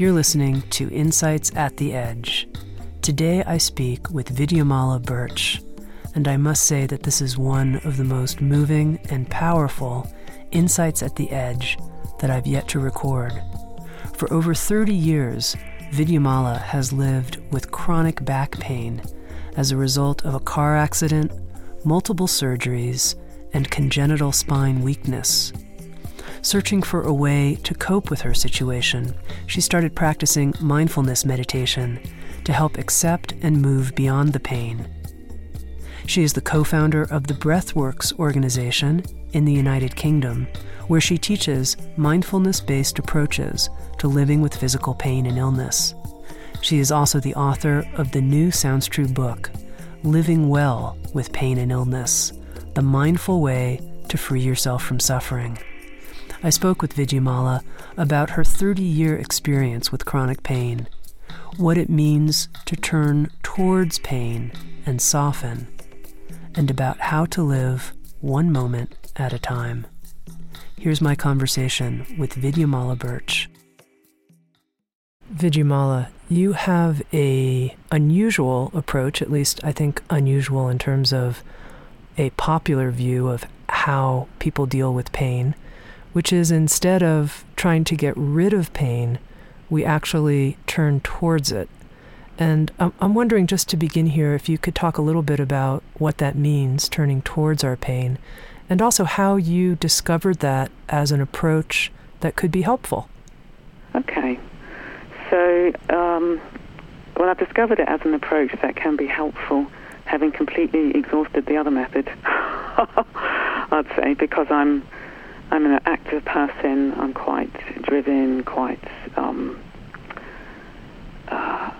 You're listening to Insights at the Edge. Today I speak with Vidyamala Burch, and I must say that this is one of the most moving and powerful Insights at the Edge that I've yet to record. For over 30 years, Vidyamala has lived with chronic back pain as a result of a car accident, multiple surgeries, and congenital spine weakness. Searching for a way to cope with her situation, she started practicing mindfulness meditation to help accept and move beyond the pain. She is the co founder of the Breathworks organization in the United Kingdom, where she teaches mindfulness based approaches to living with physical pain and illness. She is also the author of the new Sounds True book, Living Well with Pain and Illness The Mindful Way to Free Yourself from Suffering. I spoke with Vidyamala about her 30 year experience with chronic pain, what it means to turn towards pain and soften, and about how to live one moment at a time. Here's my conversation with Vidyamala Burch. Vidyamala, you have a unusual approach, at least I think unusual in terms of a popular view of how people deal with pain which is instead of trying to get rid of pain, we actually turn towards it. And I'm wondering, just to begin here, if you could talk a little bit about what that means, turning towards our pain, and also how you discovered that as an approach that could be helpful. Okay. So, um, well, I've discovered it as an approach that can be helpful, having completely exhausted the other method, I'd say, because I'm I'm an active person. I'm quite driven, quite um, uh,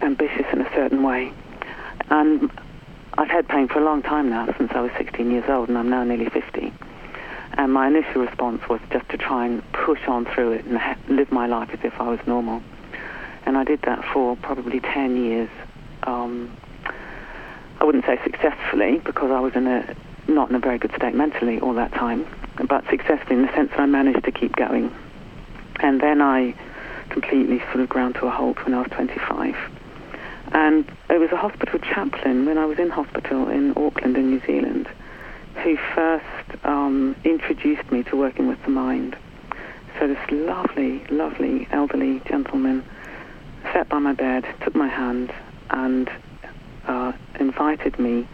ambitious in a certain way. And I've had pain for a long time now, since I was 16 years old, and I'm now nearly 50. And my initial response was just to try and push on through it and ha- live my life as if I was normal. And I did that for probably 10 years. Um, I wouldn't say successfully because I was in a not in a very good state mentally all that time, but successfully in the sense that I managed to keep going. And then I completely sort of ground to a halt when I was 25. And it was a hospital chaplain when I was in hospital in Auckland in New Zealand who first um, introduced me to working with the mind. So this lovely, lovely elderly gentleman sat by my bed, took my hand, and uh, invited me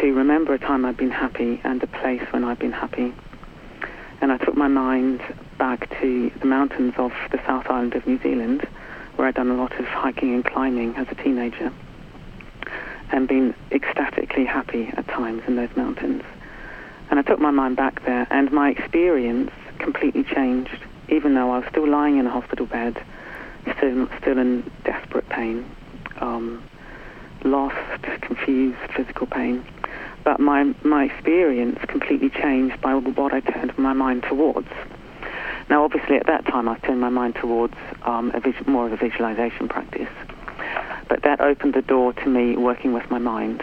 to remember a time I'd been happy and a place when I'd been happy. And I took my mind back to the mountains of the South Island of New Zealand, where I'd done a lot of hiking and climbing as a teenager, and been ecstatically happy at times in those mountains. And I took my mind back there, and my experience completely changed, even though I was still lying in a hospital bed, still, still in desperate pain, um, lost, confused, physical pain but my, my experience completely changed by what I turned my mind towards. Now, obviously, at that time, I turned my mind towards um, more of a visualization practice, but that opened the door to me working with my mind.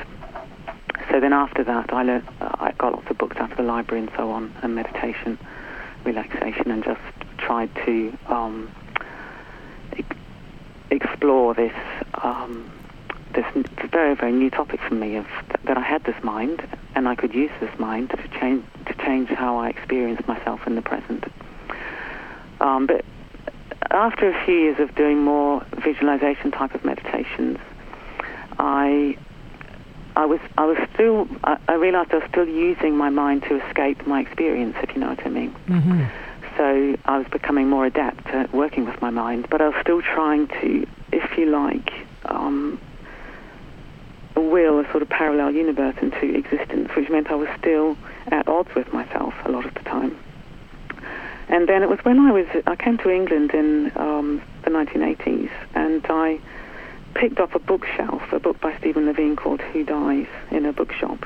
So then, after that, I, learned, I got lots of books out of the library and so on, and meditation, relaxation, and just tried to um, explore this um, this very very new topic for me of that I had this mind and I could use this mind to change to change how I experience myself in the present. Um, but after a few years of doing more visualization type of meditations, I I was I was still I, I realized I was still using my mind to escape my experience, if you know what I mean. Mm-hmm. So I was becoming more adept at working with my mind, but I was still trying to, if you like, um, will a sort of parallel universe into existence, which meant I was still at odds with myself a lot of the time. And then it was when I was I came to England in um, the 1980s, and I picked up a bookshelf, a book by Stephen Levine called Who Dies in a bookshop,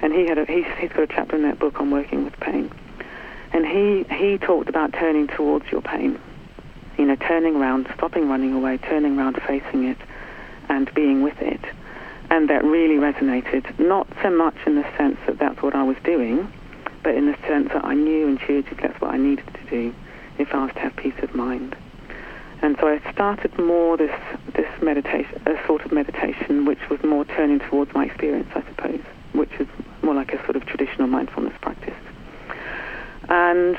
and he had a, he's, he's got a chapter in that book on working with pain, and he he talked about turning towards your pain, you know, turning around, stopping running away, turning around, facing it, and being with it, and that really resonated. Not so much in the sense that that's what I was doing, but in the sense that I knew intuitively that's what I needed to do if I was to have peace of mind. And so I started more this this meditation, a sort of meditation, which was more turning towards my experience, I suppose, which is more like a sort of traditional mindfulness practice. And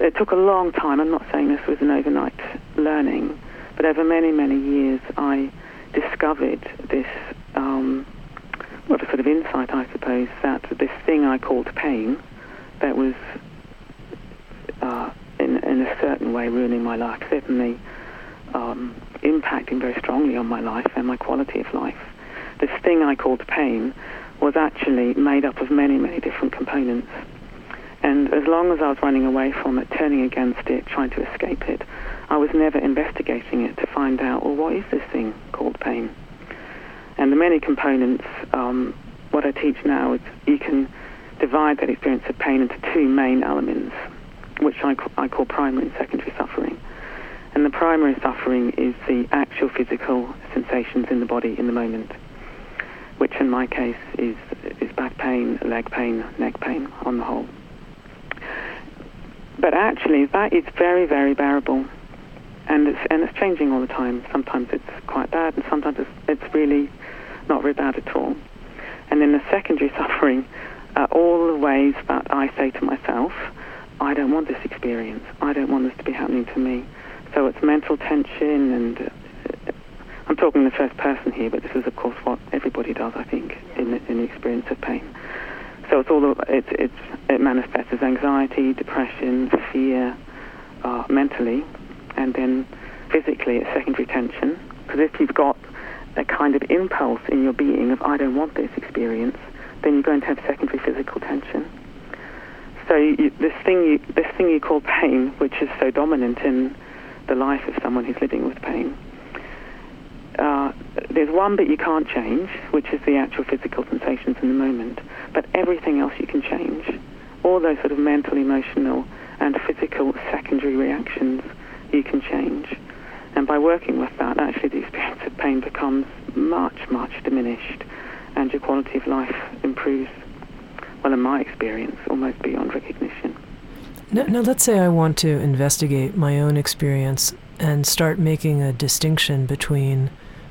it took a long time. I'm not saying this was an overnight learning, but over many, many years, I discovered this, um, well, a sort of insight, I suppose, that this thing I called pain, that was uh, in, in a certain way ruining my life, certainly um, impacting very strongly on my life and my quality of life. This thing I called pain was actually made up of many, many different components. And as long as I was running away from it, turning against it, trying to escape it, I was never investigating it to find out, well, what is this thing called pain? And the many components, um, what I teach now is you can divide that experience of pain into two main elements, which I, I call primary and secondary suffering. And the primary suffering is the actual physical sensations in the body in the moment, which in my case is, is back pain, leg pain, neck pain on the whole. But actually, that is very, very bearable. And it's, and it's changing all the time. Sometimes it's quite bad, and sometimes it's, it's really not very bad at all. And then the secondary suffering are all the ways that I say to myself, I don't want this experience. I don't want this to be happening to me. So it's mental tension, and uh, I'm talking the first person here, but this is, of course, what everybody does, I think, in the, in the experience of pain. So it's all the, it, it, it manifests as anxiety, depression, fear, uh, mentally, and then physically it's secondary tension. Because if you've got a kind of impulse in your being of I don't want this experience, then you're going to have secondary physical tension. So you, this thing you this thing you call pain, which is so dominant in the life of someone who's living with pain. Uh, there's one bit you can't change, which is the actual physical sensations in the moment, but everything else you can change. All those sort of mental, emotional, and physical secondary reactions you can change. And by working with that, actually the experience of pain becomes much, much diminished, and your quality of life improves, well, in my experience, almost beyond recognition. Now, now, let's say I want to investigate my own experience and start making a distinction between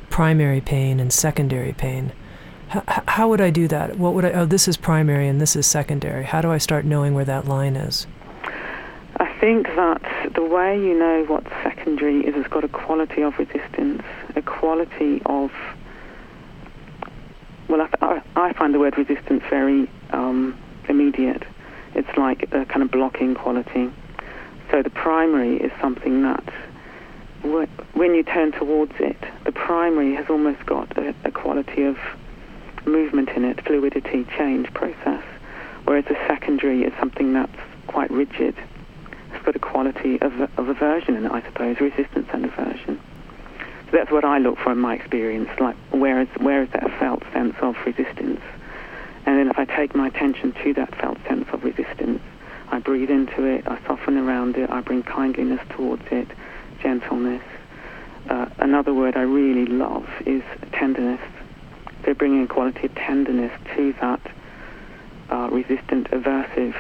primary pain and secondary pain. H- how would I do that? What would I? Oh, this is primary and this is secondary. How do I start knowing where that line is? Think that the way you know what's secondary is it's got a quality of resistance, a quality of. Well, I, I find the word resistance very um, immediate it's like a kind of blocking quality. So the primary is something that when you turn towards it, the primary has almost got a, a quality of movement in it, fluidity, change process, whereas the secondary is something that's quite rigid. Got a quality of, of aversion it, I suppose, resistance and aversion. So that's what I look for in my experience, like where is, where is that felt sense of resistance? And then if I take my attention to that felt sense of resistance, I breathe into it, I soften around it, I bring kindliness towards it, gentleness. Uh, another word I really love is tenderness. So bringing a quality of tenderness to that uh, resistant, aversive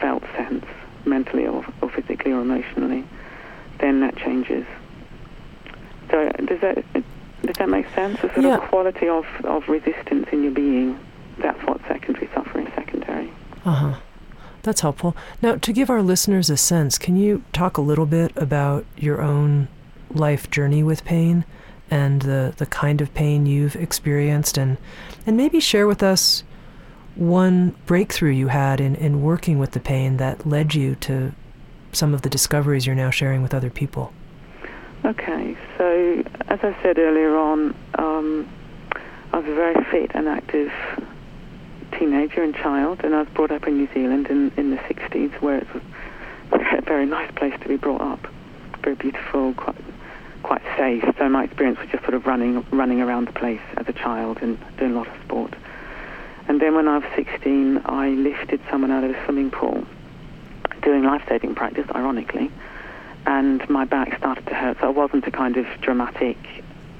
felt sense, mentally or, or physically or emotionally, then that changes. So does that does that make sense? A sort yeah. of quality of, of resistance in your being that's what secondary suffering secondary. Uh huh. That's helpful. Now, to give our listeners a sense, can you talk a little bit about your own life journey with pain and the, the kind of pain you've experienced and, and maybe share with us one breakthrough you had in, in working with the pain that led you to some of the discoveries you're now sharing with other people? Okay, so as I said earlier on, um, I was a very fit and active teenager and child, and I was brought up in New Zealand in, in the 60s, where it was a very nice place to be brought up. Very beautiful, quite quite safe. So my experience was just sort of running running around the place as a child and doing a lot of sport. And then when I was 16, I lifted someone out of a swimming pool doing life-saving practice, ironically, and my back started to hurt. So it wasn't a kind of dramatic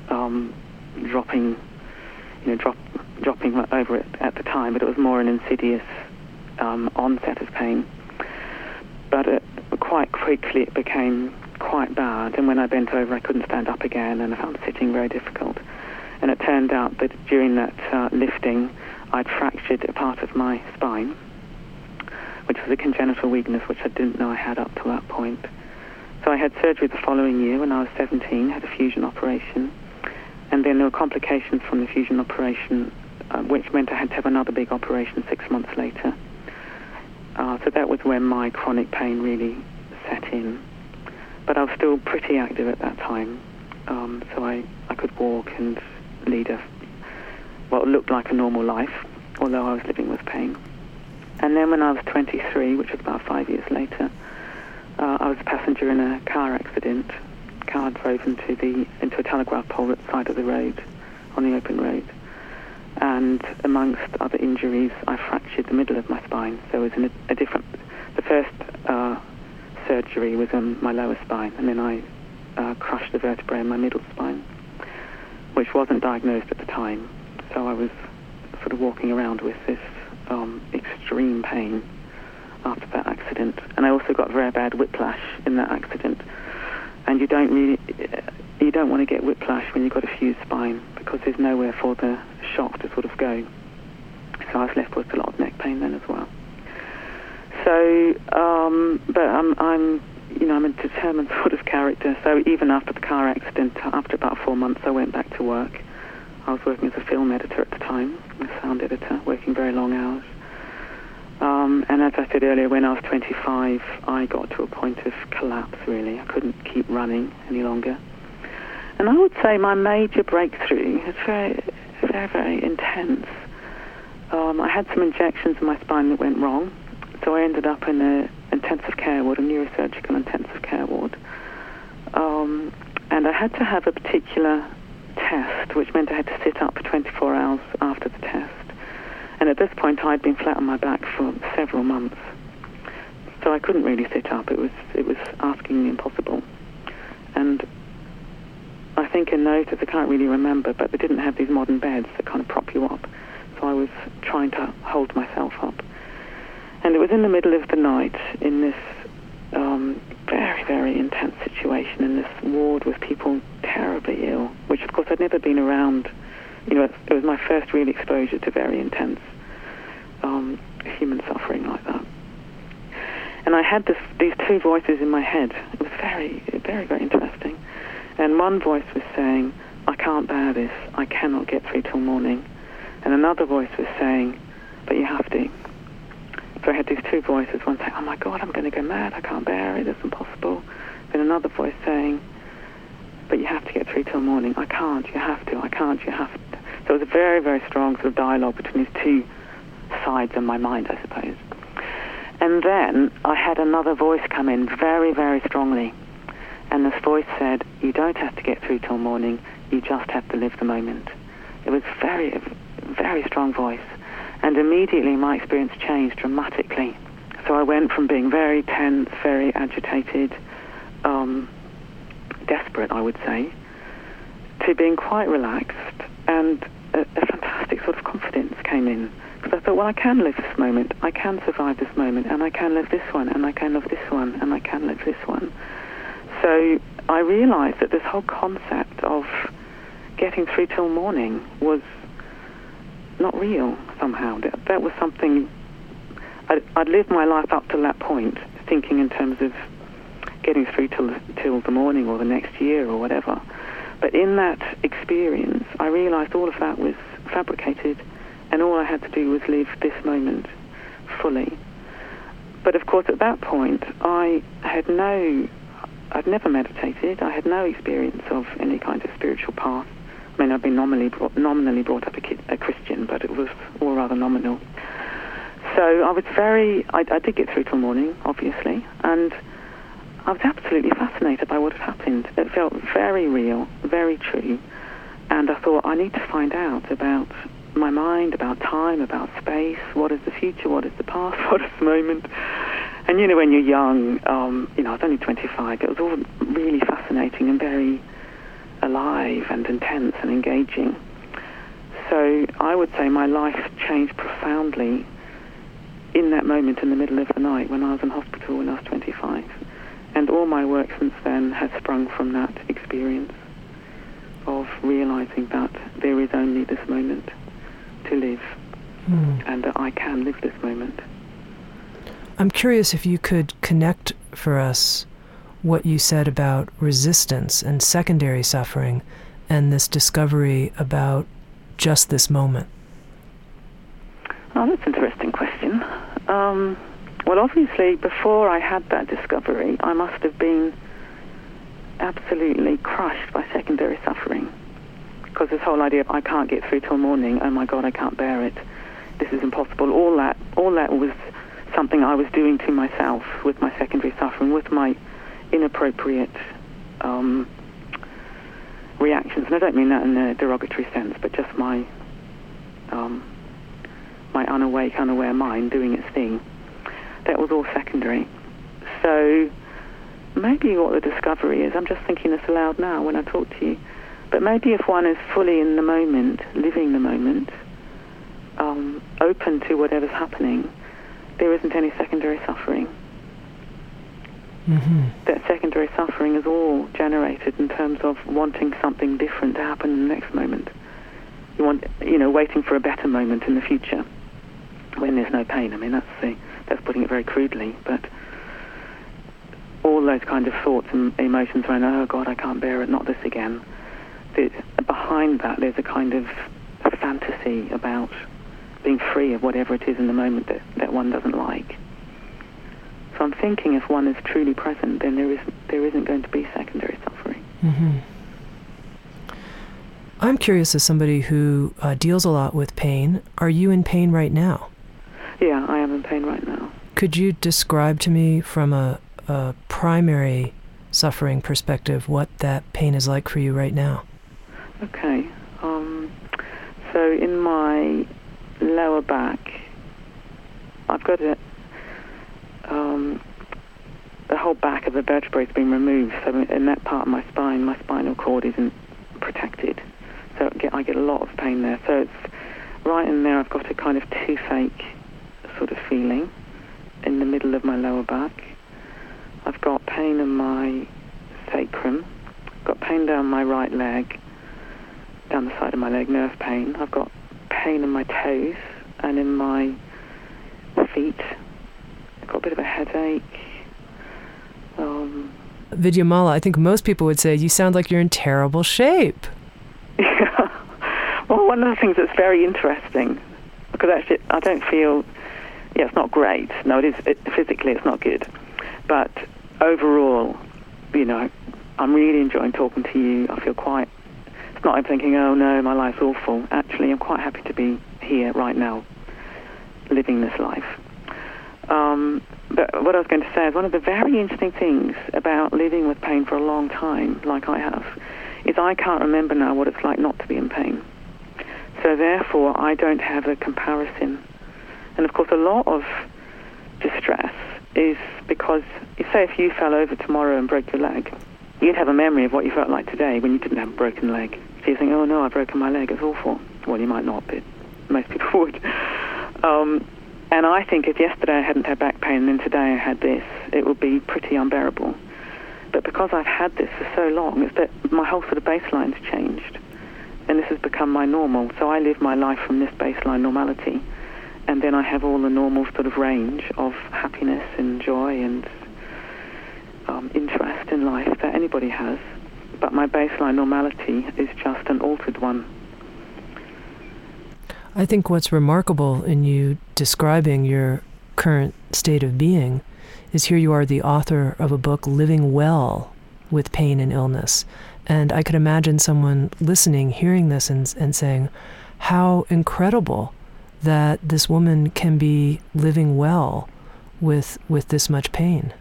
um, dropping, you know, drop, dropping over it at the time, but it was more an insidious um, onset of pain. But it, quite quickly it became quite bad, and when I bent over, I couldn't stand up again, and I found sitting very difficult. And it turned out that during that uh, lifting, I'd fractured a part of my spine, which was a congenital weakness which I didn't know I had up to that point. So I had surgery the following year when I was 17, had a fusion operation, and then there were complications from the fusion operation, uh, which meant I had to have another big operation six months later. Uh, so that was when my chronic pain really set in. But I was still pretty active at that time, um, so I, I could walk and lead a what looked like a normal life, although I was living with pain. And then when I was 23, which was about five years later, uh, I was a passenger in a car accident. Car drove into the into a telegraph pole at the side of the road, on the open road. And amongst other injuries, I fractured the middle of my spine. So it was a, a different. The first uh, surgery was on my lower spine, and then I uh, crushed the vertebrae in my middle spine, which wasn't diagnosed at the time. So I was sort of walking around with this um, extreme pain after that accident. And I also got very bad whiplash in that accident. And you don't really, you don't want to get whiplash when you've got a fused spine because there's nowhere for the shock to sort of go. So I was left with a lot of neck pain then as well. So, um, but I'm, I'm, you know, I'm a determined sort of character. So even after the car accident, after about four months, I went back to work. I was working as a film editor at the time, a sound editor, working very long hours. Um, and as I said earlier, when I was 25, I got to a point of collapse, really. I couldn't keep running any longer. And I would say my major breakthrough was very, very, very intense. Um, I had some injections in my spine that went wrong, so I ended up in an intensive care ward, a neurosurgical intensive care ward. Um, and I had to have a particular test, which meant I had to sit up for 24 hours after the test. And at this point, I'd been flat on my back for several months, so I couldn't really sit up. It was it was asking the impossible. And I think in those I can't really remember, but they didn't have these modern beds that kind of prop you up. So I was trying to hold myself up. And it was in the middle of the night in this um, very, very intense situation in this ward with people terribly ill, which of course I'd never been around. You know, it was my first real exposure to very intense um, human suffering like that. And I had this, these two voices in my head. It was very, very, very interesting. And one voice was saying, I can't bear this. I cannot get through till morning. And another voice was saying, but you have to. So I had these two voices, one saying, oh my God, I'm going to go mad, I can't bear it, it's impossible. Then another voice saying, but you have to get through till morning. I can't, you have to, I can't, you have to. So it was a very, very strong sort of dialogue between these two sides of my mind, I suppose. And then I had another voice come in very, very strongly. And this voice said, you don't have to get through till morning, you just have to live the moment. It was very, very strong voice. And immediately my experience changed dramatically. So I went from being very tense, very agitated, um, desperate, I would say, to being quite relaxed, and a, a fantastic sort of confidence came in. Because I thought, well, I can live this moment, I can survive this moment, and I can live this one, and I can live this one, and I can live this one. So I realized that this whole concept of getting through till morning was not real somehow. That, that was something I'd, I'd lived my life up to that point, thinking in terms of getting through till till the morning or the next year or whatever. But in that experience, I realized all of that was fabricated, and all I had to do was live this moment fully. But of course, at that point, I had no, I'd never meditated. I had no experience of any kind of spiritual path. Mean, I've been nominally brought, nominally brought up a, a Christian, but it was all rather nominal. So I was very, I, I did get through till morning, obviously, and I was absolutely fascinated by what had happened. It felt very real, very true. And I thought, I need to find out about my mind, about time, about space. What is the future? What is the past? What is the moment? And you know, when you're young, um, you know, I was only 25. It was all really fascinating and very alive and intense and engaging. So I would say my life changed profoundly in that moment in the middle of the night when I was in hospital when I was 25. And all my work since then has sprung from that experience of realizing that there is only this moment to live mm. and that I can live this moment. I'm curious if you could connect for us what you said about resistance and secondary suffering and this discovery about just this moment. Oh, that's an interesting question. Um, well, obviously, before I had that discovery, I must have been absolutely crushed by secondary suffering. Because this whole idea of I can't get through till morning, oh my God, I can't bear it, this is impossible, all that, all that was something I was doing to myself with my secondary suffering, with my inappropriate um, reactions. And I don't mean that in a derogatory sense, but just my um, my unawake, unaware mind doing its thing. That was all secondary. So maybe what the discovery is, I'm just thinking this aloud now when I talk to you, but maybe if one is fully in the moment, living the moment, um, open to whatever's happening, there isn't any secondary suffering. Mm-hmm. That secondary suffering is all generated in terms of wanting something different to happen in the next moment. You want, you know, waiting for a better moment in the future when there's no pain. I mean, that's the, that's putting it very crudely, but all those kind of thoughts and emotions around, oh God, I can't bear it, not this again. The, behind that, there's a kind of fantasy about being free of whatever it is in the moment that, that one doesn't like. So I'm thinking if one is truly present, then there, is, there isn't going to be secondary suffering. Mm-hmm. I'm curious as somebody who uh, deals a lot with pain, are you in pain right now? Yeah, I am in pain right now. Could you describe to me from a, a primary suffering perspective what that pain is like for you right now? Okay. Um, so in my lower back, I've got a, um, the whole back of the vertebrae has been removed. So in that part of my spine, my spinal cord isn't protected. So get, I get a lot of pain there. So it's right in there. I've got a kind of toothache sort of feeling in the middle of my lower back. I've got pain in my sacrum. I've got pain down my right leg, down the side of my leg, nerve pain. I've got pain in my toes and in my feet. Got a bit of a headache. Um, Vidyamala, I think most people would say you sound like you're in terrible shape. Yeah. Well, one of the things that's very interesting, because actually I don't feel, yeah, it's not great. No, it is it, physically, it's not good, but overall, you know, I'm really enjoying talking to you. I feel quite it's not I'm thinking, oh no, my life's awful. Actually, I'm quite happy to be here right now, living this life. Um, but what I was going to say is one of the very interesting things about living with pain for a long time, like I have, is I can't remember now what it's like not to be in pain. So therefore, I don't have a comparison. And of course, a lot of distress is because, say, if you fell over tomorrow and broke your leg, you'd have a memory of what you felt like today when you didn't have a broken leg. So you think, oh no, I've broken my leg, it's awful. Well, you might not, but most people would. Um, and I think if yesterday I hadn't had back pain and then today I had this, it would be pretty unbearable. But because I've had this for so long, it's that my whole sort of baseline's changed. And this has become my normal. So I live my life from this baseline normality. And then I have all the normal sort of range of happiness and joy and um, interest in life that anybody has but my baseline normality is just an altered one. I think what's remarkable in you describing your current state of being is here you are the author of a book, Living Well with Pain and Illness. And I could imagine someone listening, hearing this, and, and saying, How incredible that this woman can be living well with, with this much pain.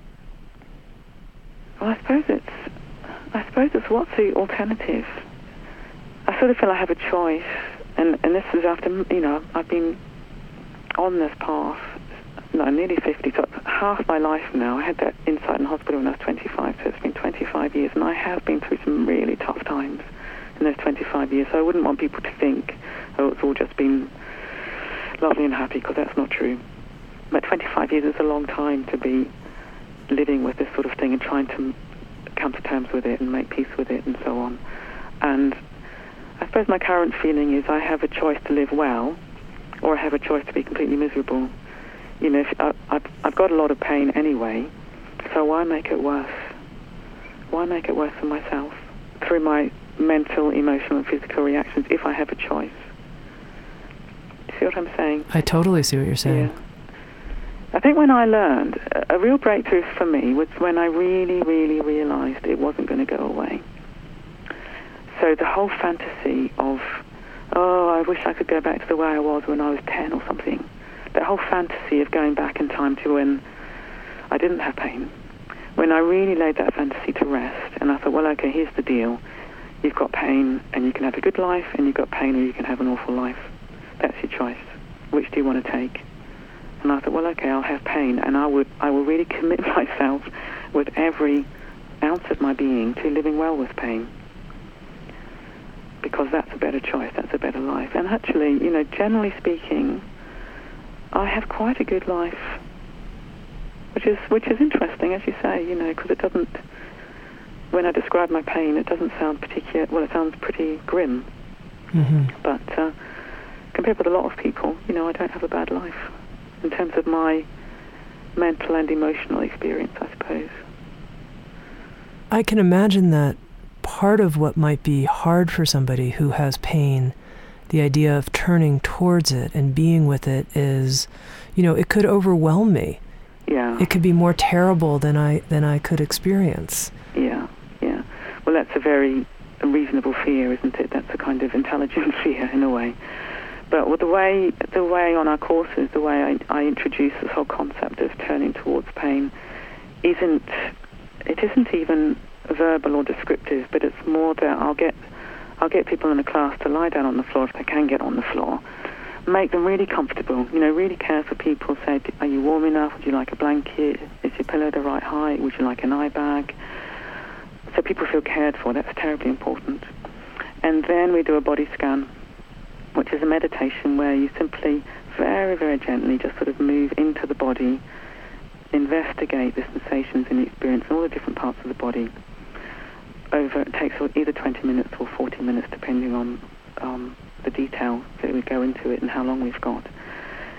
I suppose it's. I suppose it's what's the alternative. I sort of feel I have a choice, and and this is after you know I've been on this path. No, nearly 50, so half my life now. I had that insight in hospital when I was 25, so it's been 25 years, and I have been through some really tough times in those 25 years. So I wouldn't want people to think, oh, it's all just been lovely and happy, because that's not true. But 25 years is a long time to be living with this sort of thing and trying to come to terms with it and make peace with it and so on. And I suppose my current feeling is I have a choice to live well, or I have a choice to be completely miserable. You know, I, I've, I've got a lot of pain anyway, so why make it worse? Why make it worse for myself through my mental, emotional, and physical reactions if I have a choice? See what I'm saying? I totally see what you're saying. Yeah. I think when I learned, a real breakthrough for me was when I really, really realized it wasn't going to go away. So the whole fantasy of, oh, I wish I could go back to the way I was when I was 10 or something, that whole fantasy of going back in time to when I didn't have pain, when I really laid that fantasy to rest, and I thought, well, okay, here's the deal. You've got pain, and you can have a good life, and you've got pain, or you can have an awful life. That's your choice. Which do you want to take? And I thought, well, okay, I'll have pain, and I would, I will really commit myself with every ounce of my being to living well with pain, because that's a better choice, that's a better life. And actually, you know, generally speaking, I have quite a good life, which is which is interesting, as you say, you know, because it doesn't. When I describe my pain, it doesn't sound particular. Well, it sounds pretty grim, mm-hmm. but uh, compared with a lot of people, you know, I don't have a bad life in terms of my mental and emotional experience, I suppose. I can imagine that part of what might be hard for somebody who has pain, the idea of turning towards it and being with it is, you know, it could overwhelm me. Yeah. It could be more terrible than I than I could experience. Yeah, yeah. Well, that's a very reasonable fear, isn't it? That's a kind of intelligent fear in a way. But with the way the way on our courses, the way I, I introduce this whole concept of turning towards pain, isn't it isn't even verbal or descriptive, but it's more that I'll get I'll get people in a class to lie down on the floor if they can get on the floor, make them really comfortable. You know, really care for people. Say, are you warm enough? Would you like a blanket? Is your pillow the right height? Would you like an eye bag? So people feel cared for. That's terribly important. And then we do a body scan, which is a meditation where you simply very, very gently just sort of move into the body, investigate the sensations and the experience in all the different parts of the body. Over it takes either 20 minutes or 40 minutes, depending on um, the detail that we go into it and how long we've got.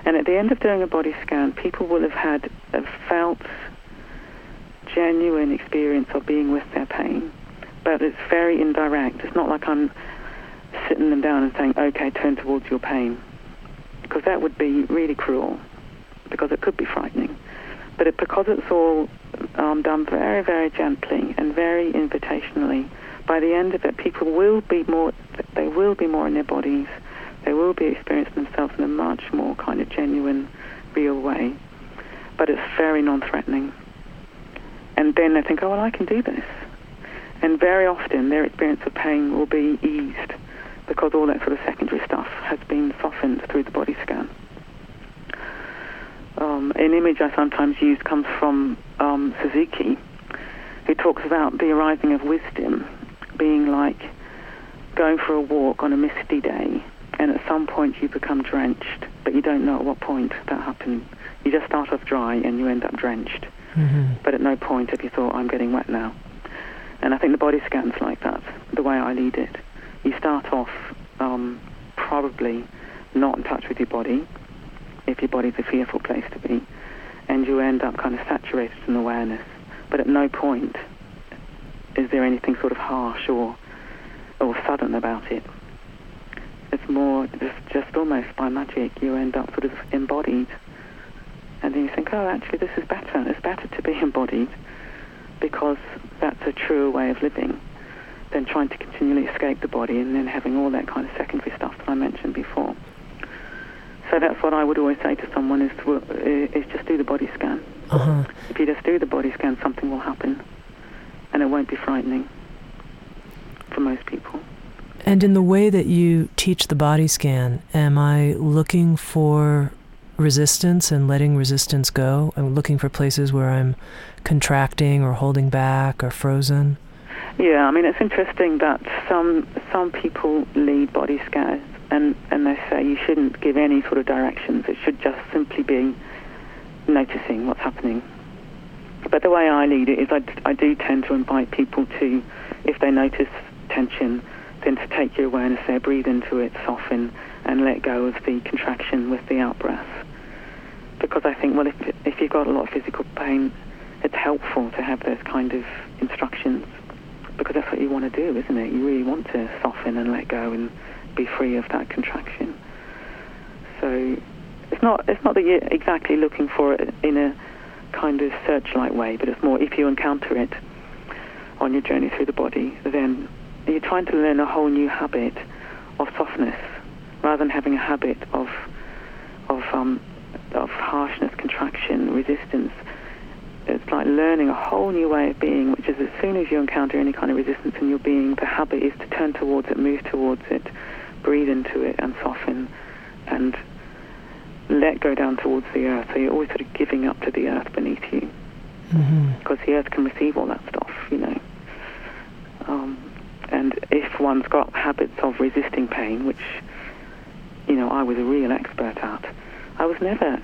And at the end of doing a body scan, people will have had a felt genuine experience of being with their pain, but it's very indirect. It's not like I'm sitting them down and saying, "Okay, turn towards your pain," because that would be really cruel, because it could be frightening. But it, because it's all um, done very, very gently and very invitationally, by the end of it, people will be more. They will be more in their bodies. They will be experiencing themselves in a much more kind of genuine, real way. But it's very non-threatening. And then they think, oh, well, I can do this. And very often their experience of pain will be eased because all that sort of secondary stuff has been softened through the body scan. Um, an image I sometimes use comes from um, Suzuki, who talks about the arising of wisdom being like going for a walk on a misty day, and at some point you become drenched, but you don't know at what point that happened. You just start off dry and you end up drenched, hmm but at no point have you thought, I'm getting wet now. And I think the body scan's like that, the way I lead it. You start off um, probably not in touch with your body, if your body's a fearful place to be, and you end up kind of saturated in awareness. But at no point is there anything sort of harsh or or sudden about it. It's more just, just almost by magic you end up sort of embodied. And then you think, oh, actually, this is better. It's better to be embodied because that's a truer way of living than trying to continually escape the body and then having all that kind of secondary stuff that I mentioned before. So that's what I would always say to someone is, to, is just do the body scan. Uh-huh. If you just do the body scan, something will happen. and it won't be frightening for most people. And in the way that you teach the body scan, am I looking for resistance and letting resistance go? I'm looking for places where I'm contracting or holding back or frozen. Yeah, I mean it's interesting that some some people lead body scans and and they say you shouldn't give any sort of directions. It should just simply be noticing what's happening. But the way I lead it is I, do tend to invite people to, if they notice tension, then to take your awareness there, breathe into it, soften, and let go of the contraction with the out breath. Because I think, well, if, if you've got a lot of physical pain, it's helpful to have those kind of instructions because that's what you want to do, isn't it? You really want to soften and let go and be free of that contraction. So it's not it's not that you're exactly looking for it in a kind of searchlight way, but it's more if you encounter it on your journey through the body, then you're trying to learn a whole new habit of softness rather than having a habit of of um, of harshness, contraction, resistance. It's like learning a whole new way of being, which is as soon as you encounter any kind of resistance in your being, the habit is to turn towards it, move towards it, breathe into it, and soften, and let go down towards the earth. So you're always sort of giving up to the earth beneath you, mm-hmm. because the earth can receive all that stuff, you know. Um, and if one's got habits of resisting pain, which you know I was a real expert at, I was never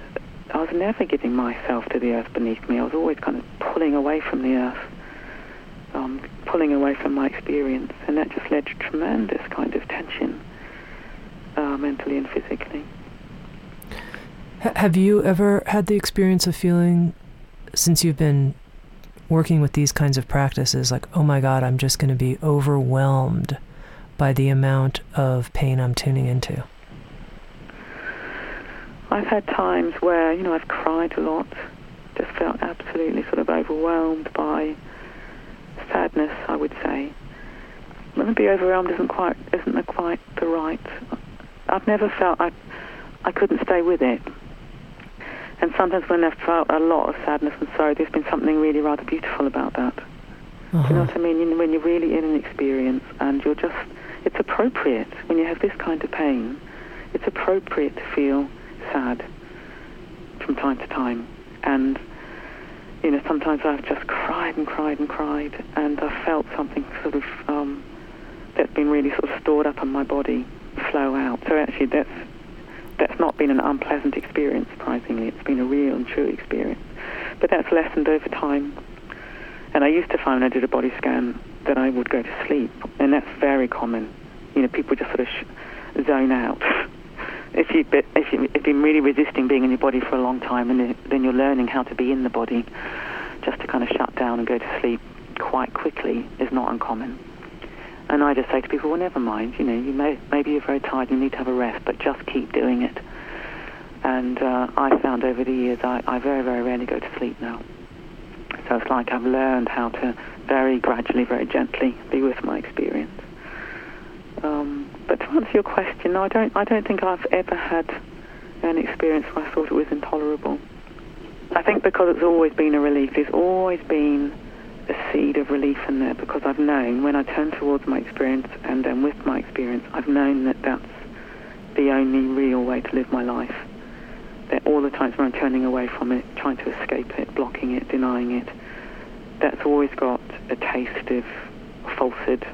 I was never giving myself to the earth beneath me. I was always kind of pulling away from the earth, um, pulling away from my experience, and that just led to tremendous kind of tension, uh, mentally and physically. Have you ever had the experience of feeling, since you've been working with these kinds of practices, like, oh my God, I'm just going to be overwhelmed by the amount of pain I'm tuning into? I've had times where, you know, I've cried a lot, just felt absolutely sort of overwhelmed by sadness, I would say. Maybe overwhelmed isn't quite isn't quite the right. I've never felt I I couldn't stay with it. And sometimes when I've felt a lot of sadness and sorrow, there's been something really rather beautiful about that. Uh-huh. Do you know what I mean? When you're really in an experience and you're just, it's appropriate when you have this kind of pain. It's appropriate to feel sad from time to time. And, you know, sometimes I've just cried and cried and cried, and I've felt something sort of um, that's been really sort of stored up in my body flow out. So actually, that's that's not been an unpleasant experience. Surprisingly, it's been a real and true experience. But that's lessened over time. And I used to find when I did a body scan that I would go to sleep, and that's very common. You know, people just sort of sh- zone out. if you if you if you've been really resisting being in your body for a long time, and then you're learning how to be in the body, just to kind of shut down and go to sleep quite quickly is not uncommon. And I just say to people, well, never mind. You know, you may maybe you're very tired, and you need to have a rest, but just keep doing it. And uh, I found over the years, I, I very very rarely go to sleep now. So it's like I've learned how to very gradually, very gently be with my experience. Um, but to answer your question, no, I don't. I don't think I've ever had an experience where I thought it was intolerable. I think because it's always been a relief. There's always been a seed of relief in there because I've known when I turn towards my experience and then with my experience, I've known that that's the only real way to live my life. That all the times when I'm turning away from it, trying to escape it, blocking it, denying it, that's always got a taste of falsehood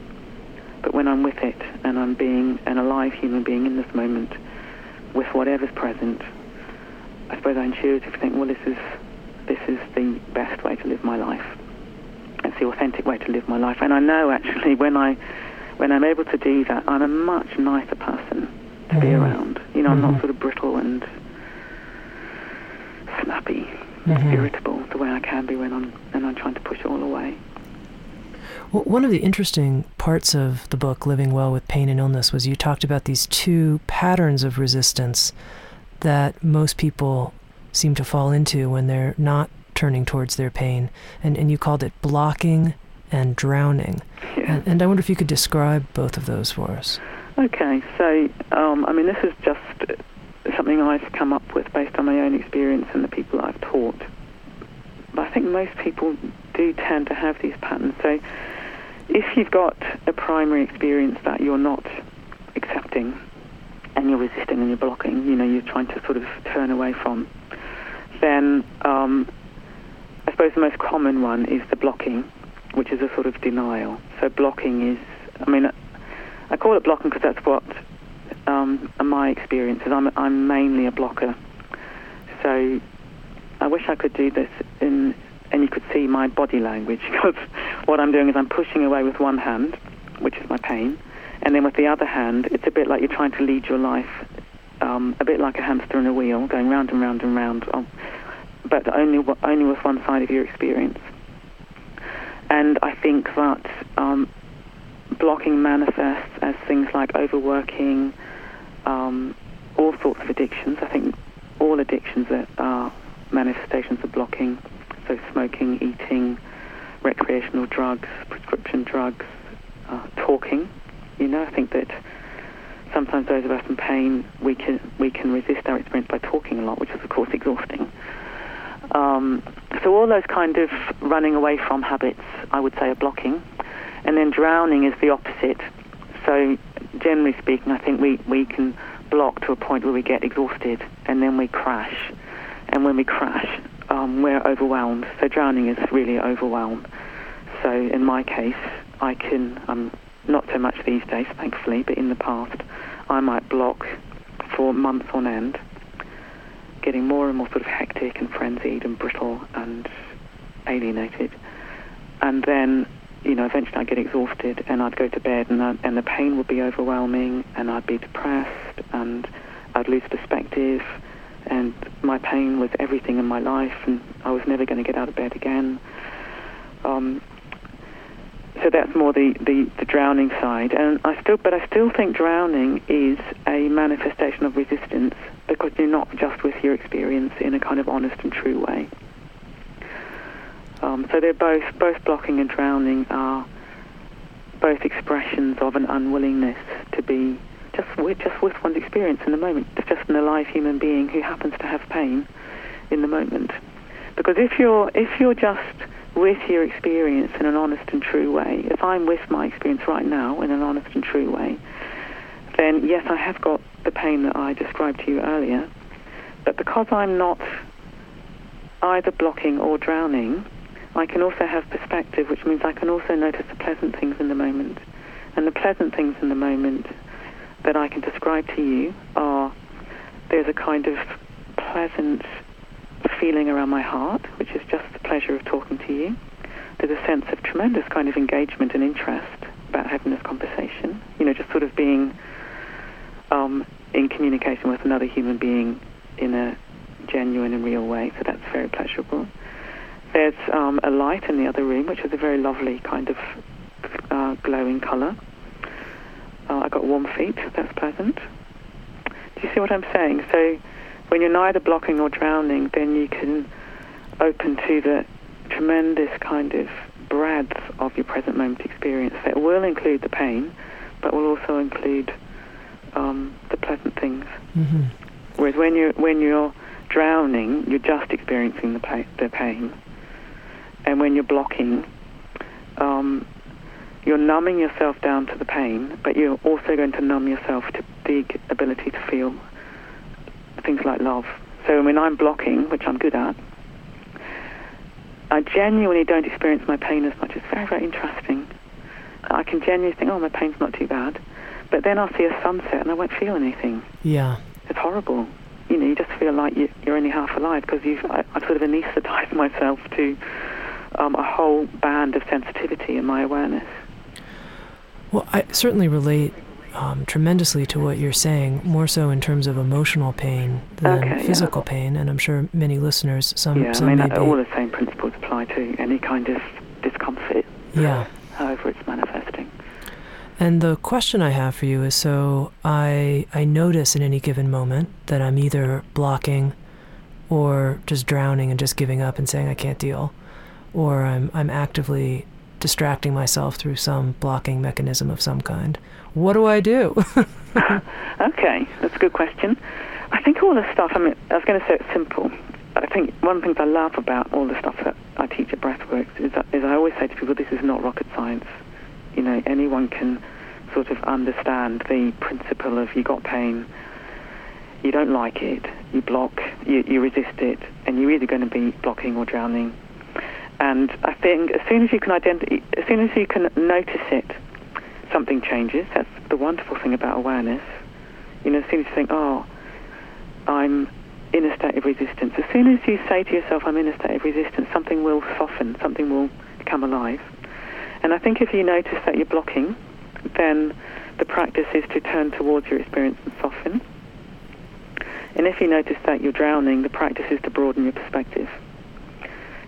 but when I'm with it and I'm being an alive human being in this moment with whatever's present, I suppose I intuitively think, well, this is this is the best way to live my life. It's the authentic way to live my life. And I know actually when I when I'm able to do that, I'm a much nicer person to mm-hmm. be around. You know, mm-hmm. I'm not mm-hmm. sort of brittle and snappy, mm-hmm. irritable the way I can be when I'm when I'm trying to push it all away. Well, one of the interesting parts of the book, Living Well with Pain and Illness, was you talked about these two patterns of resistance that most people seem to fall into when they're not turning towards their pain. And, and you called it blocking and drowning. Yeah. And, and I wonder if you could describe both of those for us. Okay, so um, I mean, this is just something I've come up with based on my own experience and the people I've taught. But I think most people do tend to have these patterns. So if you've got a primary experience that you're not accepting and you're resisting and you're blocking, you know, you're trying to sort of turn away from, then um, I suppose the most common one is the blocking, which is a sort of denial. So blocking is, I mean, I call it blocking because that's what um, my experience is. I'm, I'm mainly a blocker. So I wish I could do this in, and you could see my body language because what I'm doing is I'm pushing away with one hand, which is my pain, and then with the other hand, it's a bit like you're trying to lead your life, um, a bit like a hamster in a wheel, going round and round and round, but only only with one side of your experience. And I think that um, blocking manifests as things like overworking, um, all sorts of addictions. I think all addictions are manifestations of blocking. So smoking, eating, recreational drugs, prescription drugs, uh, talking. You know, I think that sometimes those of us in pain, we can we can resist our experience by talking a lot, which is of course exhausting. Um, so all those kind of running away from habits, I would say, are blocking. And then drowning is the opposite. So generally speaking, I think we, we can block to a point where we get exhausted and then we crash. And when we crash, um, we're overwhelmed. So drowning is really overwhelmed. So in my case, I can, um, not so much these days, thankfully, but in the past, I might block for months on end, getting more and more sort of hectic and frenzied and brittle and alienated. And then you know, eventually I'd get exhausted and I'd go to bed and, I, and the pain would be overwhelming and I'd be depressed and I'd lose perspective and my pain was everything in my life and I was never going to get out of bed again. Um, so that's more the, the, the drowning side. And I still, but I still think drowning is a manifestation of resistance because you're not just with your experience in a kind of honest and true way. Um, so they're both both blocking and drowning are both expressions of an unwillingness to be just with just with one's experience in the moment. Just an alive human being who happens to have pain in the moment. Because if you're if you're just with your experience in an honest and true way, if I'm with my experience right now in an honest and true way, then yes, I have got the pain that I described to you earlier. But because I'm not either blocking or drowning, I can also have perspective, which means I can also notice the pleasant things in the moment. And the pleasant things in the moment that I can describe to you are there's a kind of pleasant feeling around my heart, which is just the pleasure of talking to you. There's a sense of tremendous kind of engagement and interest about having this conversation. You know, just sort of being um, in communication with another human being in a genuine and real way. So that's very pleasurable. There's um, a light in the other room, which is a very lovely kind of uh, glowing colour. Uh, I got warm feet. That's pleasant. Do you see what I'm saying? So when you're neither blocking or drowning, then you can open to the tremendous kind of breadth of your present moment experience that will include the pain, but will also include um, the pleasant things. Mm-hmm. Whereas when you're when you're drowning, you're just experiencing the, pa- the pain and when you're blocking, um, you're numbing yourself down to the pain, but you're also going to numb yourself to the ability to feel things like love. So when I'm blocking, which I'm good at, I genuinely don't experience my pain as much. It's very, very interesting. I can genuinely think, oh, my pain's not too bad. But then I'll see a sunset and I won't feel anything. Yeah. It's horrible. You know, you just feel like you, are only half alive because you've, I, I've sort of anesthetized myself to um, a whole band of sensitivity in my awareness. Well, I certainly relate um, tremendously to what you're saying, more so in terms of emotional pain than okay, physical yeah. pain, and I'm sure many listeners, some, yeah, some I mean, may all the same principles apply to any kind of discomfort. Yeah. However, it's manifesting. And the question I have for you is: so I I notice in any given moment that I'm either blocking, or just drowning and just giving up and saying I can't deal or I'm, I'm actively distracting myself through some blocking mechanism of some kind. What do I do? okay, that's a good question. I think all this stuff, I mean, I was going to say it's simple. I think one of the things I love about all the stuff that I teach at Breathworks is, that, is I always say to people, this is not rocket science. You know, anyone can sort of understand the principle of you got pain, you don't like it, you block, you, you resist it, and you're either going to be blocking or drowning. And I think as soon as you can identify, as soon as you can notice it, something changes. That's the wonderful thing about awareness. You know, as soon as you think, oh, I'm in a state of resistance, as soon as you say to yourself, I'm in a state of resistance, something will soften, something will come alive. And I think if you notice that you're blocking, then the practice is to turn towards your experience and soften. And if you notice that you're drowning, the practice is to broaden your perspective.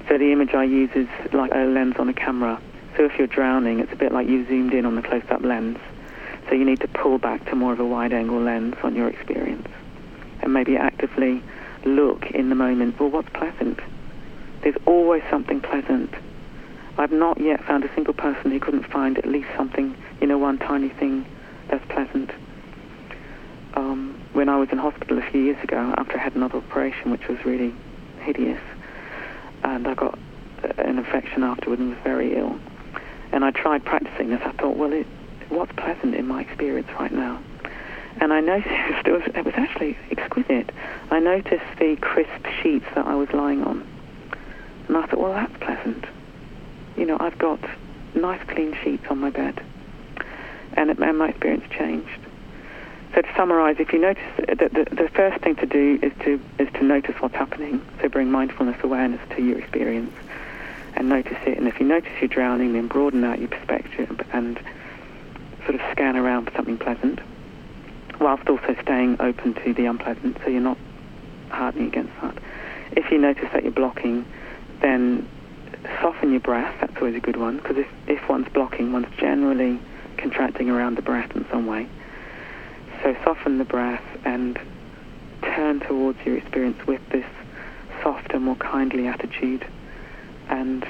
So the image I use is like a lens on a camera. So if you're drowning, it's a bit like you zoomed in on the close-up lens. So you need to pull back to more of a wide-angle lens on your experience. And maybe actively look in the moment, well, what's pleasant? There's always something pleasant. I've not yet found a single person who couldn't find at least something, you know, one tiny thing that's pleasant. Um, when I was in hospital a few years ago, after I had another operation, which was really hideous, and I got an infection afterward and was very ill. And I tried practicing this. I thought, well, it, what's pleasant in my experience right now? And I noticed it was, it was actually exquisite. I noticed the crisp sheets that I was lying on. And I thought, well, that's pleasant. You know, I've got nice clean sheets on my bed. And, it, and my experience changed. So to summarize, if you notice, the, the, the, first thing to do is to is to notice what's happening. So bring mindfulness awareness to your experience and notice it. And if you notice you're drowning, then broaden out your perspective and sort of scan around for something pleasant, whilst also staying open to the unpleasant. So you're not hardening against that. If you notice that you're blocking, then soften your breath. That's always a good one because if if one's blocking, one's generally contracting around the breath in some way. So soften the breath and turn towards your experience with this softer, more kindly attitude and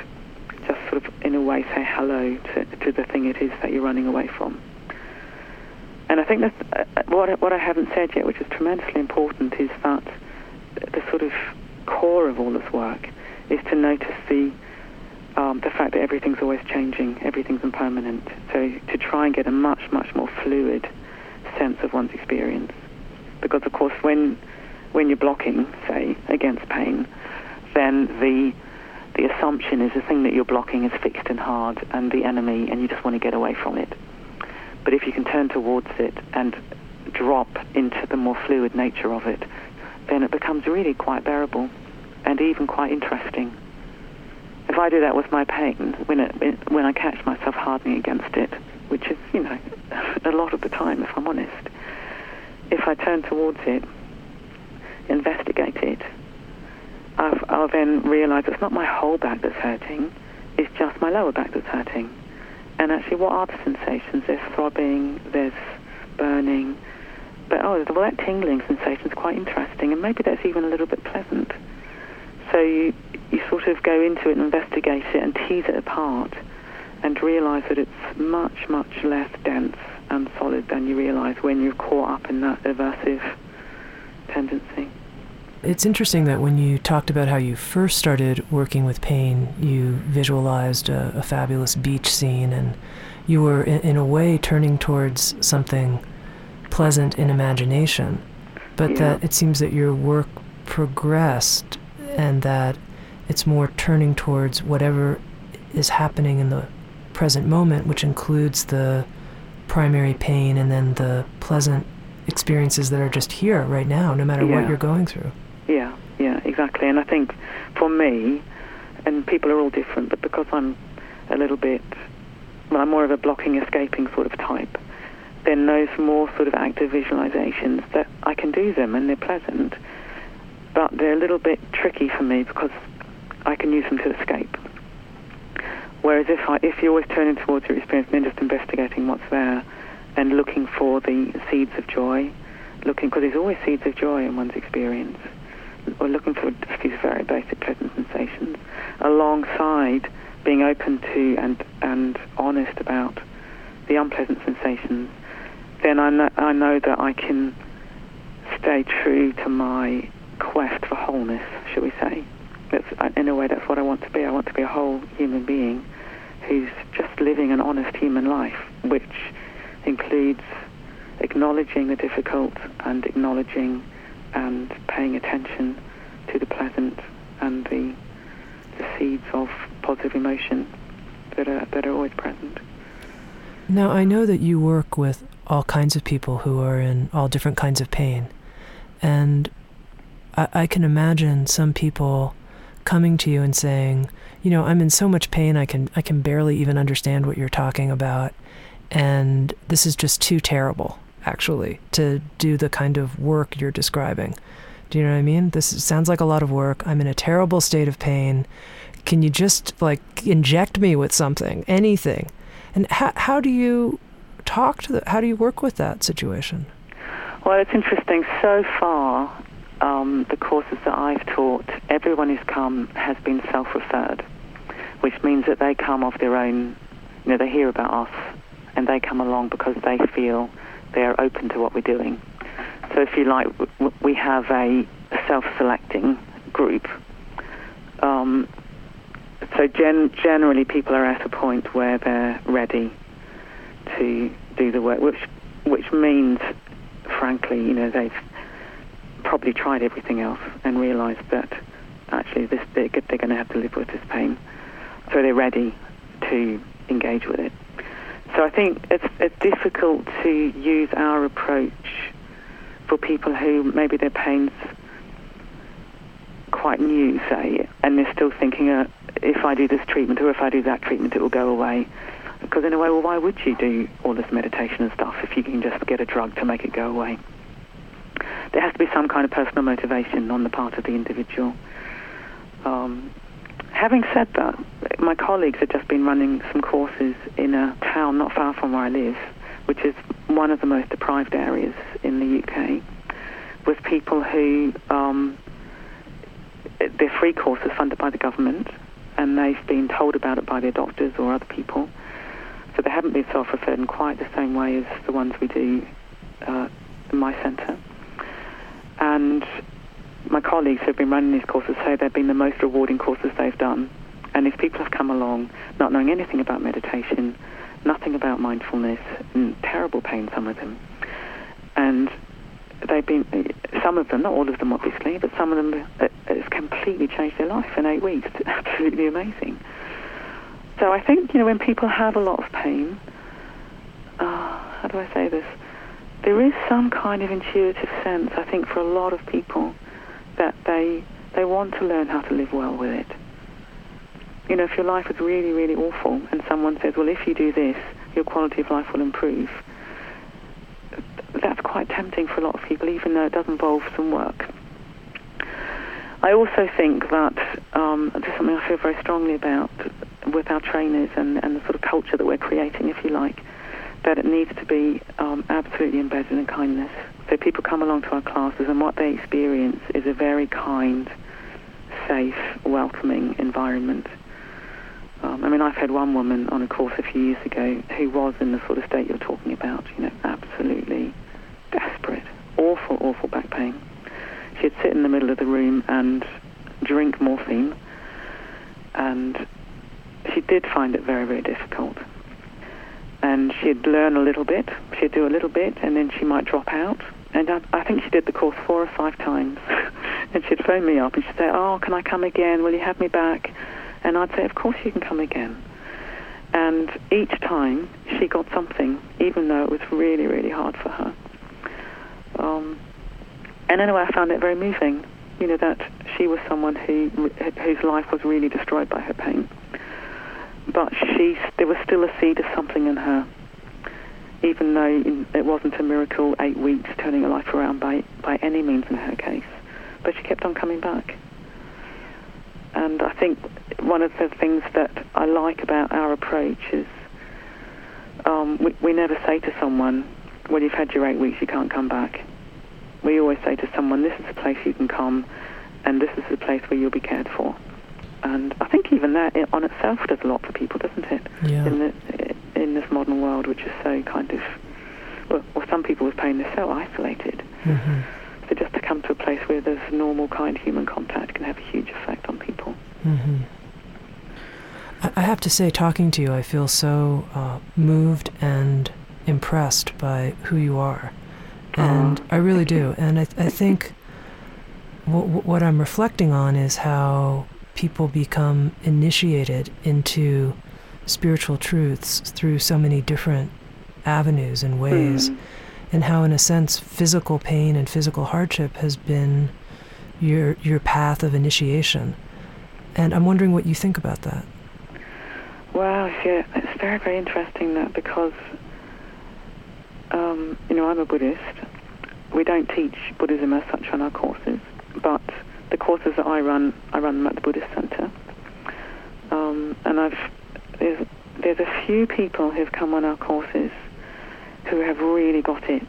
just sort of, in a way, say hello to, to the thing it is that you're running away from. And I think that uh, what, what I haven't said yet, which is tremendously important, is that the sort of core of all this work is to notice the um, the fact that everything's always changing, everything's impermanent. So to try and get a much, much more fluid sense of one's experience. Because of course when when you're blocking, say, against pain, then the the assumption is the thing that you're blocking is fixed and hard and the enemy and you just want to get away from it. But if you can turn towards it and drop into the more fluid nature of it, then it becomes really quite bearable and even quite interesting. If I do that with my pain, when, it, when I catch myself hardening against it, which is, you know, a lot of the time, if I'm honest. If I turn towards it, investigate it, I've, I'll then realize it's not my whole back that's hurting, it's just my lower back that's hurting. And actually, what are the sensations? There's throbbing, there's burning, but oh, well, that tingling sensation is quite interesting, and maybe that's even a little bit pleasant. So you, you sort of go into it and investigate it and tease it apart and realize that it's much, much less dense and solid than you realize when you're caught up in that aversive tendency. It's interesting that when you talked about how you first started working with pain, you visualized a, a fabulous beach scene and you were, in, in, a way, turning towards something pleasant in imagination. But yeah. that it seems that your work progressed and that it's more turning towards whatever is happening in the present moment, which includes the primary pain and then the pleasant experiences that are just here right now, no matter yeah. what you're going through. Yeah, yeah, exactly. And I think for me, and people are all different, but because I'm a little bit, well, I'm more of a blocking, escaping sort of type, then those more sort of active visualizations that I can do them and they're pleasant, but they're a little bit tricky for me because I can use them to escape. Whereas if I, if you're always turning towards your experience and then just investigating what's there and looking for the seeds of joy, looking because there's always seeds of joy in one's experience, or looking for these very basic pleasant sensations, alongside being open to and and honest about the unpleasant sensations, then I know, I know that I can stay true to my quest for wholeness, shall we say. That's, uh, in a way, that's what I want to be. I want to be a whole human being who's just living an honest human life, which includes acknowledging the difficult and acknowledging and paying attention to the pleasant and the, the seeds of positive emotion that are, that are always present. Now, I know that you work with all kinds of people who are in all different kinds of pain. And I, I can imagine some people coming to you and saying, you know, I'm in so much pain I can I can barely even understand what you're talking about and this is just too terrible actually to do the kind of work you're describing. Do you know what I mean? This sounds like a lot of work. I'm in a terrible state of pain. Can you just like inject me with something, anything? And how how do you talk to the, how do you work with that situation? Well, it's interesting. So far, um, the courses that I've taught, everyone who's come has been self-referred, which means that they come of their own, you know, they hear about us and they come along because they feel they are open to what we're doing. So if you like, we have a self-selecting group. Um, so gen- generally people are at a point where they're ready to do the work, which which means, frankly, you know, they've probably tried everything else and realised that actually this they're, they're going to have to live with this pain, so they're ready to engage with it. So I think it's it's difficult to use our approach for people who maybe their pain's quite new, say, and they're still thinking, uh, if I do this treatment or if I do that treatment, it will go away. Because in a way, well, why would you do all this meditation and stuff if you can just get a drug to make it go away? There has to be some kind of personal motivation on the part of the individual. Um, having said that, my colleagues have just been running some courses in a town not far from where I live, which is one of the most deprived areas in the UK, with people who um, they're free courses funded by the government, and they've been told about it by their doctors or other people. So they haven't been self-referred in quite the same way as the ones we do uh, in my centre. And my colleagues who have been running these courses say they've been the most rewarding courses they've done. And if people have come along not knowing anything about meditation, nothing about mindfulness, terrible pain, some of them, and they've been, some of them, not all of them obviously, but some of them, uh, it's completely changed their life in eight weeks. It's absolutely amazing. So I think, you know, when people have a lot of pain, uh, how do I say this? There is some kind of intuitive sense, I think, for a lot of people that they they want to learn how to live well with it. You know, if your life is really, really awful and someone says, well, if you do this, your quality of life will improve, that's quite tempting for a lot of people, even though it does involve some work. I also think that um, this is something I feel very strongly about with our trainers and, and the sort of culture that we're creating, if you like, that it needs to be um, absolutely embedded in kindness. So people come along to our classes and what they experience is a very kind, safe, welcoming environment. Um, I mean, I've had one woman on a course a few years ago who was in the sort of state you're talking about, you know, absolutely desperate, awful, awful back pain. She'd sit in the middle of the room and drink morphine, and she did find it very, very difficult. And she'd learn a little bit, she'd do a little bit, and then she might drop out. And I, I think she did the course four or five times. and she'd phone me up and she'd say, Oh, can I come again? Will you have me back? And I'd say, Of course you can come again. And each time she got something, even though it was really, really hard for her. Um, and anyway, I found it very moving, you know, that she was someone who whose life was really destroyed by her pain. But she, there was still a seed of something in her, even though it wasn't a miracle, eight weeks turning her life around by, by any means in her case. But she kept on coming back. And I think one of the things that I like about our approach is um, we, we never say to someone, well, you've had your eight weeks, you can't come back we always say to someone, this is the place you can come, and this is the place where you'll be cared for. And I think even that on itself does a lot for people, doesn't it? Yeah. In, the, in this modern world, which is so kind of, well, well some people with pain, they're so isolated. Mm-hmm. So just to come to a place where there's normal, kind human contact can have a huge effect on people. Mm-hmm. I have to say, talking to you, I feel so uh, moved and impressed by who you are. And I really do. And I, I think what I'm reflecting on is how people become initiated into spiritual truths through so many different avenues and ways, mm. and how, in a sense, physical pain and physical hardship has been your your path of initiation. And I'm wondering what you think about that. Well, yeah, it's very, very interesting that because, um, you know, I'm a Buddhist. We don't teach Buddhism as such on our courses, but the courses that I run, I run them at the Buddhist Center. Um, and I've there's there's a few people who've come on our courses who have really got it,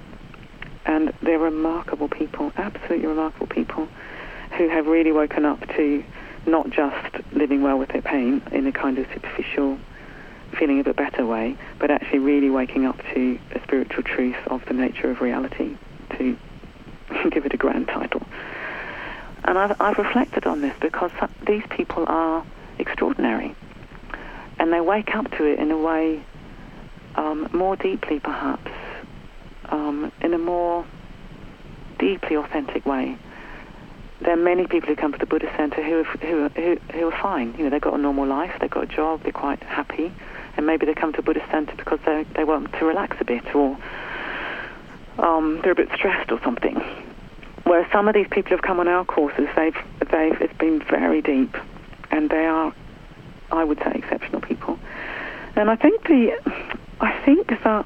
and they're remarkable people, absolutely remarkable people, who have really woken up to not just living well with their pain in a kind of superficial feeling a better way, but actually really waking up to a spiritual truth of the nature of reality, to give it a grand title. And I've, I've reflected on this because these people are extraordinary. And they wake up to it in a way um, more deeply, perhaps, um, in a more deeply authentic way there are many people who come to the Buddhist Center who who, who, who are fine. You know, they've got a normal life, they've got a job, they're quite happy, and maybe they come to a Buddhist Center because they they want to relax a bit or um, they're a bit stressed or something. Whereas some of these people who've come on our courses, they've they've it's been very deep, and they are, I would say, exceptional people. And I think the I think that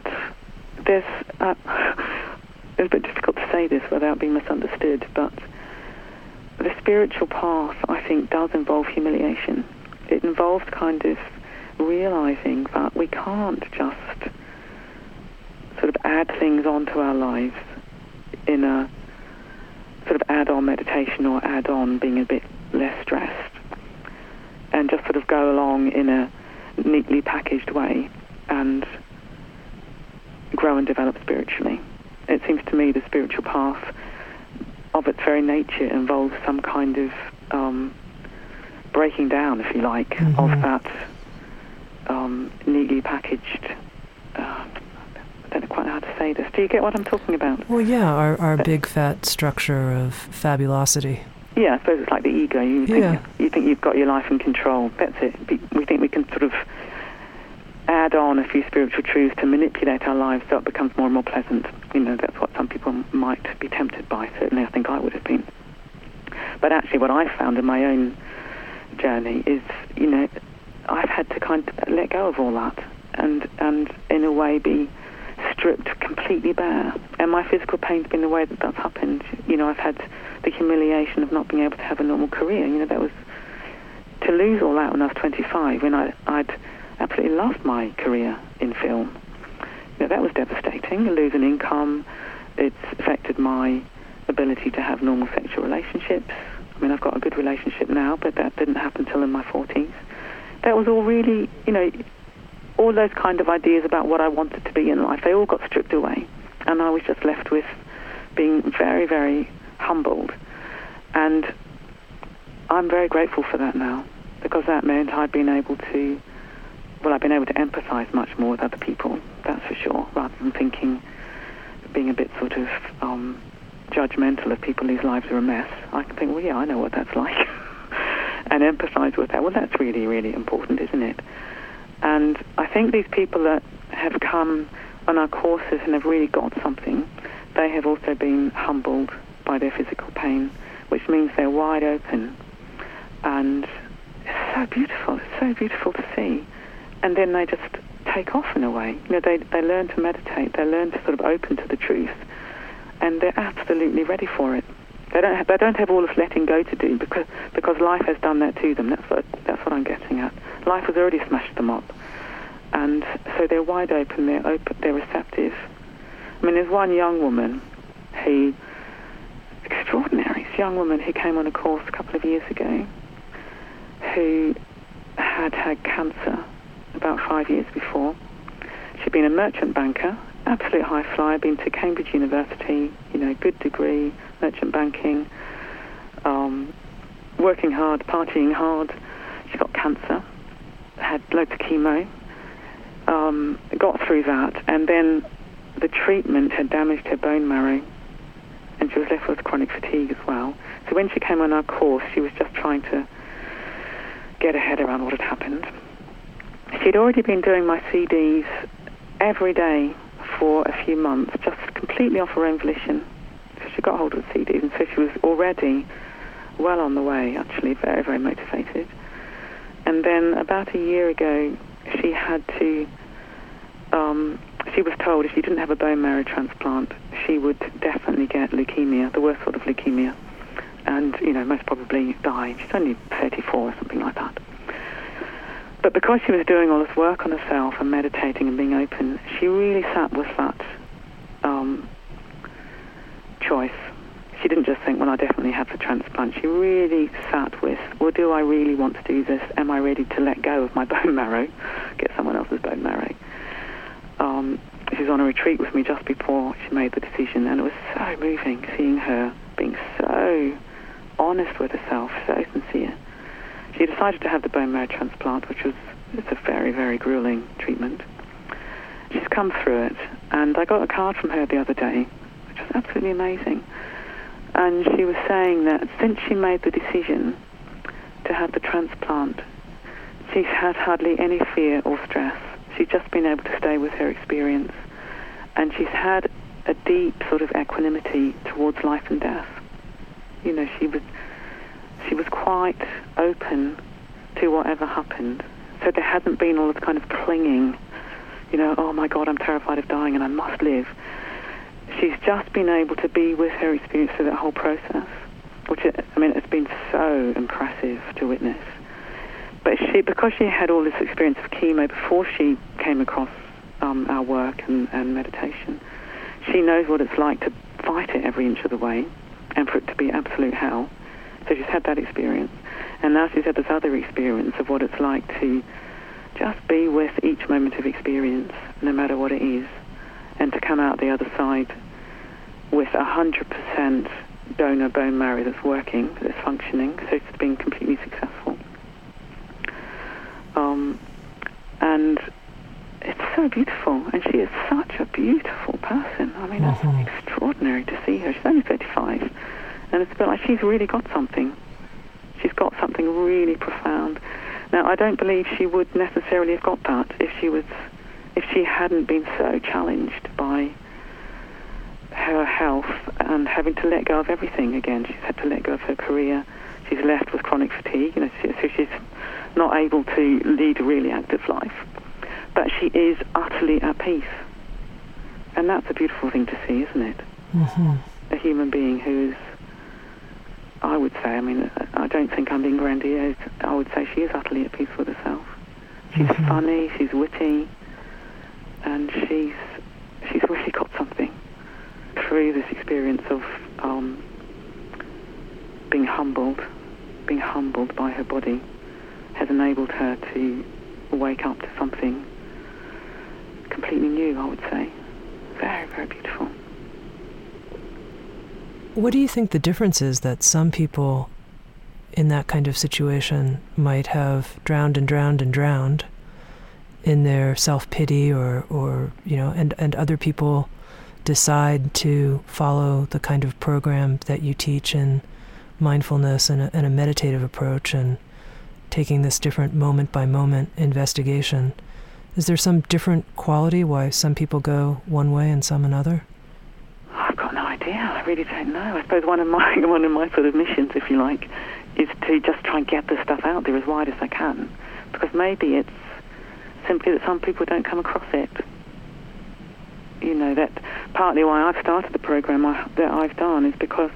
there's uh, it's a bit difficult to say this without being misunderstood, but the spiritual path, I think, does involve humiliation. It involves kind of realizing that we can't just sort of add things onto our lives in a sort of add-on meditation or add-on being a bit less stressed and just sort of go along in a neatly packaged way and grow and develop spiritually. It seems to me the spiritual path of its very nature involves some kind of um, breaking down, if you like, mm-hmm. of that um, neatly packaged. Uh, I don't quite know how to say this. Do you get what I'm talking about? Well, yeah, our, our big fat structure of fabulosity. Yeah, I suppose it's like the ego. You think, yeah. you think you've got your life in control. That's it. We think we can sort of add on a few spiritual truths to manipulate our lives so it becomes more and more pleasant. You know, that's what some people might be tempted by. Certainly, I think I would have been. But actually, what I've found in my own journey is, you know, I've had to kind of let go of all that and, and in a way, be stripped completely bare. And my physical pain's been the way that that's happened. You know, I've had the humiliation of not being able to have a normal career. You know, that was to lose all that when I was 25, when I, I'd absolutely lost my career in film. You know, that was devastating. Losing income, it's affected my ability to have normal sexual relationships. I mean, I've got a good relationship now, but that didn't happen till in my 40s. That was all really, you know, all those kind of ideas about what I wanted to be in life, they all got stripped away. And I was just left with being very, very humbled. And I'm very grateful for that now because that meant I'd been able to well, I've been able to empathise much more with other people, that's for sure, rather than thinking, being a bit sort of um, judgmental of people whose lives are a mess. I can think, well, yeah, I know what that's like, and empathise with that. Well, that's really, really important, isn't it? And I think these people that have come on our courses and have really got something, they have also been humbled by their physical pain, which means they're wide open. And it's so beautiful. It's so beautiful to see and then they just take off in a way. You know, they, they learn to meditate, they learn to sort of open to the truth, and they're absolutely ready for it. They don't have, they don't have all this letting go to do because because life has done that to them. That's what that's what I'm getting at. Life has already smashed them up, and so they're wide open. They're open. They're receptive. I mean, there's one young woman who extraordinary. This young woman who came on a course a couple of years ago, who had had cancer about five years before. She'd been a merchant banker, absolute high flyer, been to Cambridge University, you know, good degree, merchant banking, um, working hard, partying hard. She got cancer, had loads of chemo, um, got through that, and then the treatment had damaged her bone marrow, and she was left with chronic fatigue as well. So when she came on our course, she was just trying to get her head around what had happened. She'd already been doing my CDs every day for a few months, just completely off her own volition. So she got hold of the CDs, and so she was already well on the way, actually, very, very motivated. And then about a year ago, she had to, um, she was told if she didn't have a bone marrow transplant, she would definitely get leukemia, the worst sort of leukemia, and, you know, most probably die. She's only 34 or something like that. But because she was doing all this work on herself and meditating and being open, she really sat with that um, choice. She didn't just think, well, I definitely have the transplant. She really sat with, well, do I really want to do this? Am I ready to let go of my bone marrow, get someone else's bone marrow? Um, she was on a retreat with me just before she made the decision, and it was so moving seeing her being so honest with herself, so sincere. Decided to have the bone marrow transplant, which was it's a very, very grueling treatment. She's come through it, and I got a card from her the other day, which was absolutely amazing. And she was saying that since she made the decision to have the transplant, she's had hardly any fear or stress. She's just been able to stay with her experience, and she's had a deep sort of equanimity towards life and death. You know, she was she was quite open to whatever happened. So there hasn't been all this kind of clinging, you know, oh my God, I'm terrified of dying and I must live. She's just been able to be with her experience through that whole process, which, I mean, it's been so impressive to witness. But she, because she had all this experience of chemo before she came across um, our work and, and meditation, she knows what it's like to fight it every inch of the way and for it to be absolute hell. So she's had that experience. And now she's had this other experience of what it's like to just be with each moment of experience, no matter what it is, and to come out the other side with 100% donor bone marrow that's working, that's functioning, so it's been completely successful. Um, and it's so beautiful, and she is such a beautiful person. I mean, mm-hmm. it's extraordinary to see her. She's only 35 and it's a bit like she's really got something. She's got something really profound. Now, I don't believe she would necessarily have got that if she was, if she hadn't been so challenged by her health and having to let go of everything again. She's had to let go of her career. She's left with chronic fatigue, you know, so she's not able to lead a really active life. But she is utterly at peace. And that's a beautiful thing to see, isn't it? Mm-hmm. A human being who's I would say, I mean, I don't think I'm being grandiose. I would say she is utterly at peace with herself. She's mm-hmm. funny, she's witty, and she's she's really got something through this experience of um, being humbled, being humbled by her body, has enabled her to wake up to something completely new. I would say, very, very beautiful. What do you think the difference is that some people in that kind of situation might have drowned and drowned and drowned in their self-pity or, or you know, and, and other people decide to follow the kind of program that you teach in mindfulness and a, and a meditative approach and taking this different moment by moment investigation. Is there some different quality why some people go one way and some another? I really don't know. I suppose one of my one of my sort of missions, if you like, is to just try and get the stuff out there as wide as I can, because maybe it's simply that some people don't come across it. You know that partly why I've started the program I, that I've done is because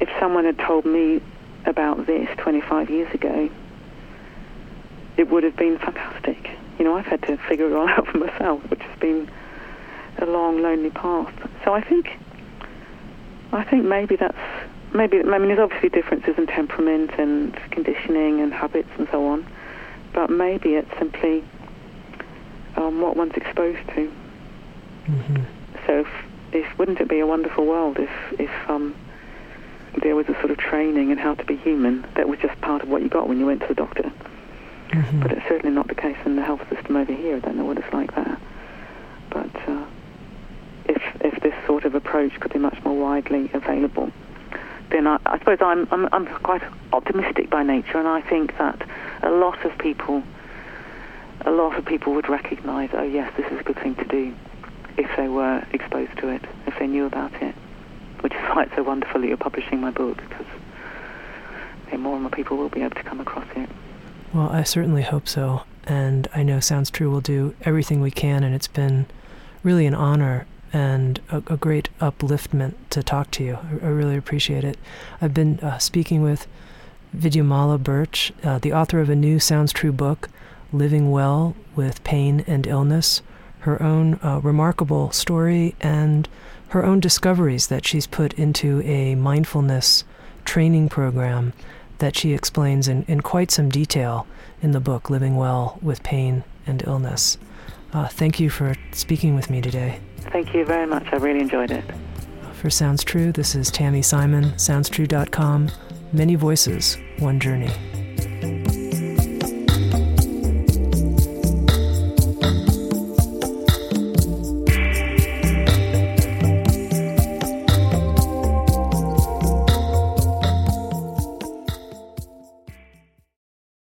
if someone had told me about this 25 years ago, it would have been fantastic. You know, I've had to figure it all out for myself, which has been a long, lonely path. So I think I think maybe that's maybe. I mean, there's obviously differences in temperament and conditioning and habits and so on, but maybe it's simply um, what one's exposed to. Mm-hmm. So, if, if wouldn't it be a wonderful world if if um, there was a sort of training in how to be human that was just part of what you got when you went to the doctor. Mm-hmm. But it's certainly not the case in the health system over here. I don't know what it's like there. But uh, if if this sort of approach could be much more widely available, then I, I suppose I'm, I'm I'm quite optimistic by nature, and I think that a lot of people a lot of people would recognise, oh yes, this is a good thing to do if they were exposed to it, if they knew about it. Which is why it's so wonderful that you're publishing my book, because then more and more people will be able to come across it. Well, I certainly hope so. And I know Sounds True will do everything we can, and it's been really an honor and a, a great upliftment to talk to you. I, I really appreciate it. I've been uh, speaking with Vidyamala Burch, uh, the author of a new Sounds True book, Living Well with Pain and Illness, her own uh, remarkable story and her own discoveries that she's put into a mindfulness training program that she explains in, in quite some detail in the book, Living Well with Pain and Illness. Uh, thank you for speaking with me today. Thank you very much. I really enjoyed it. For Sounds True, this is Tami Simon, SoundsTrue.com. Many voices, one journey.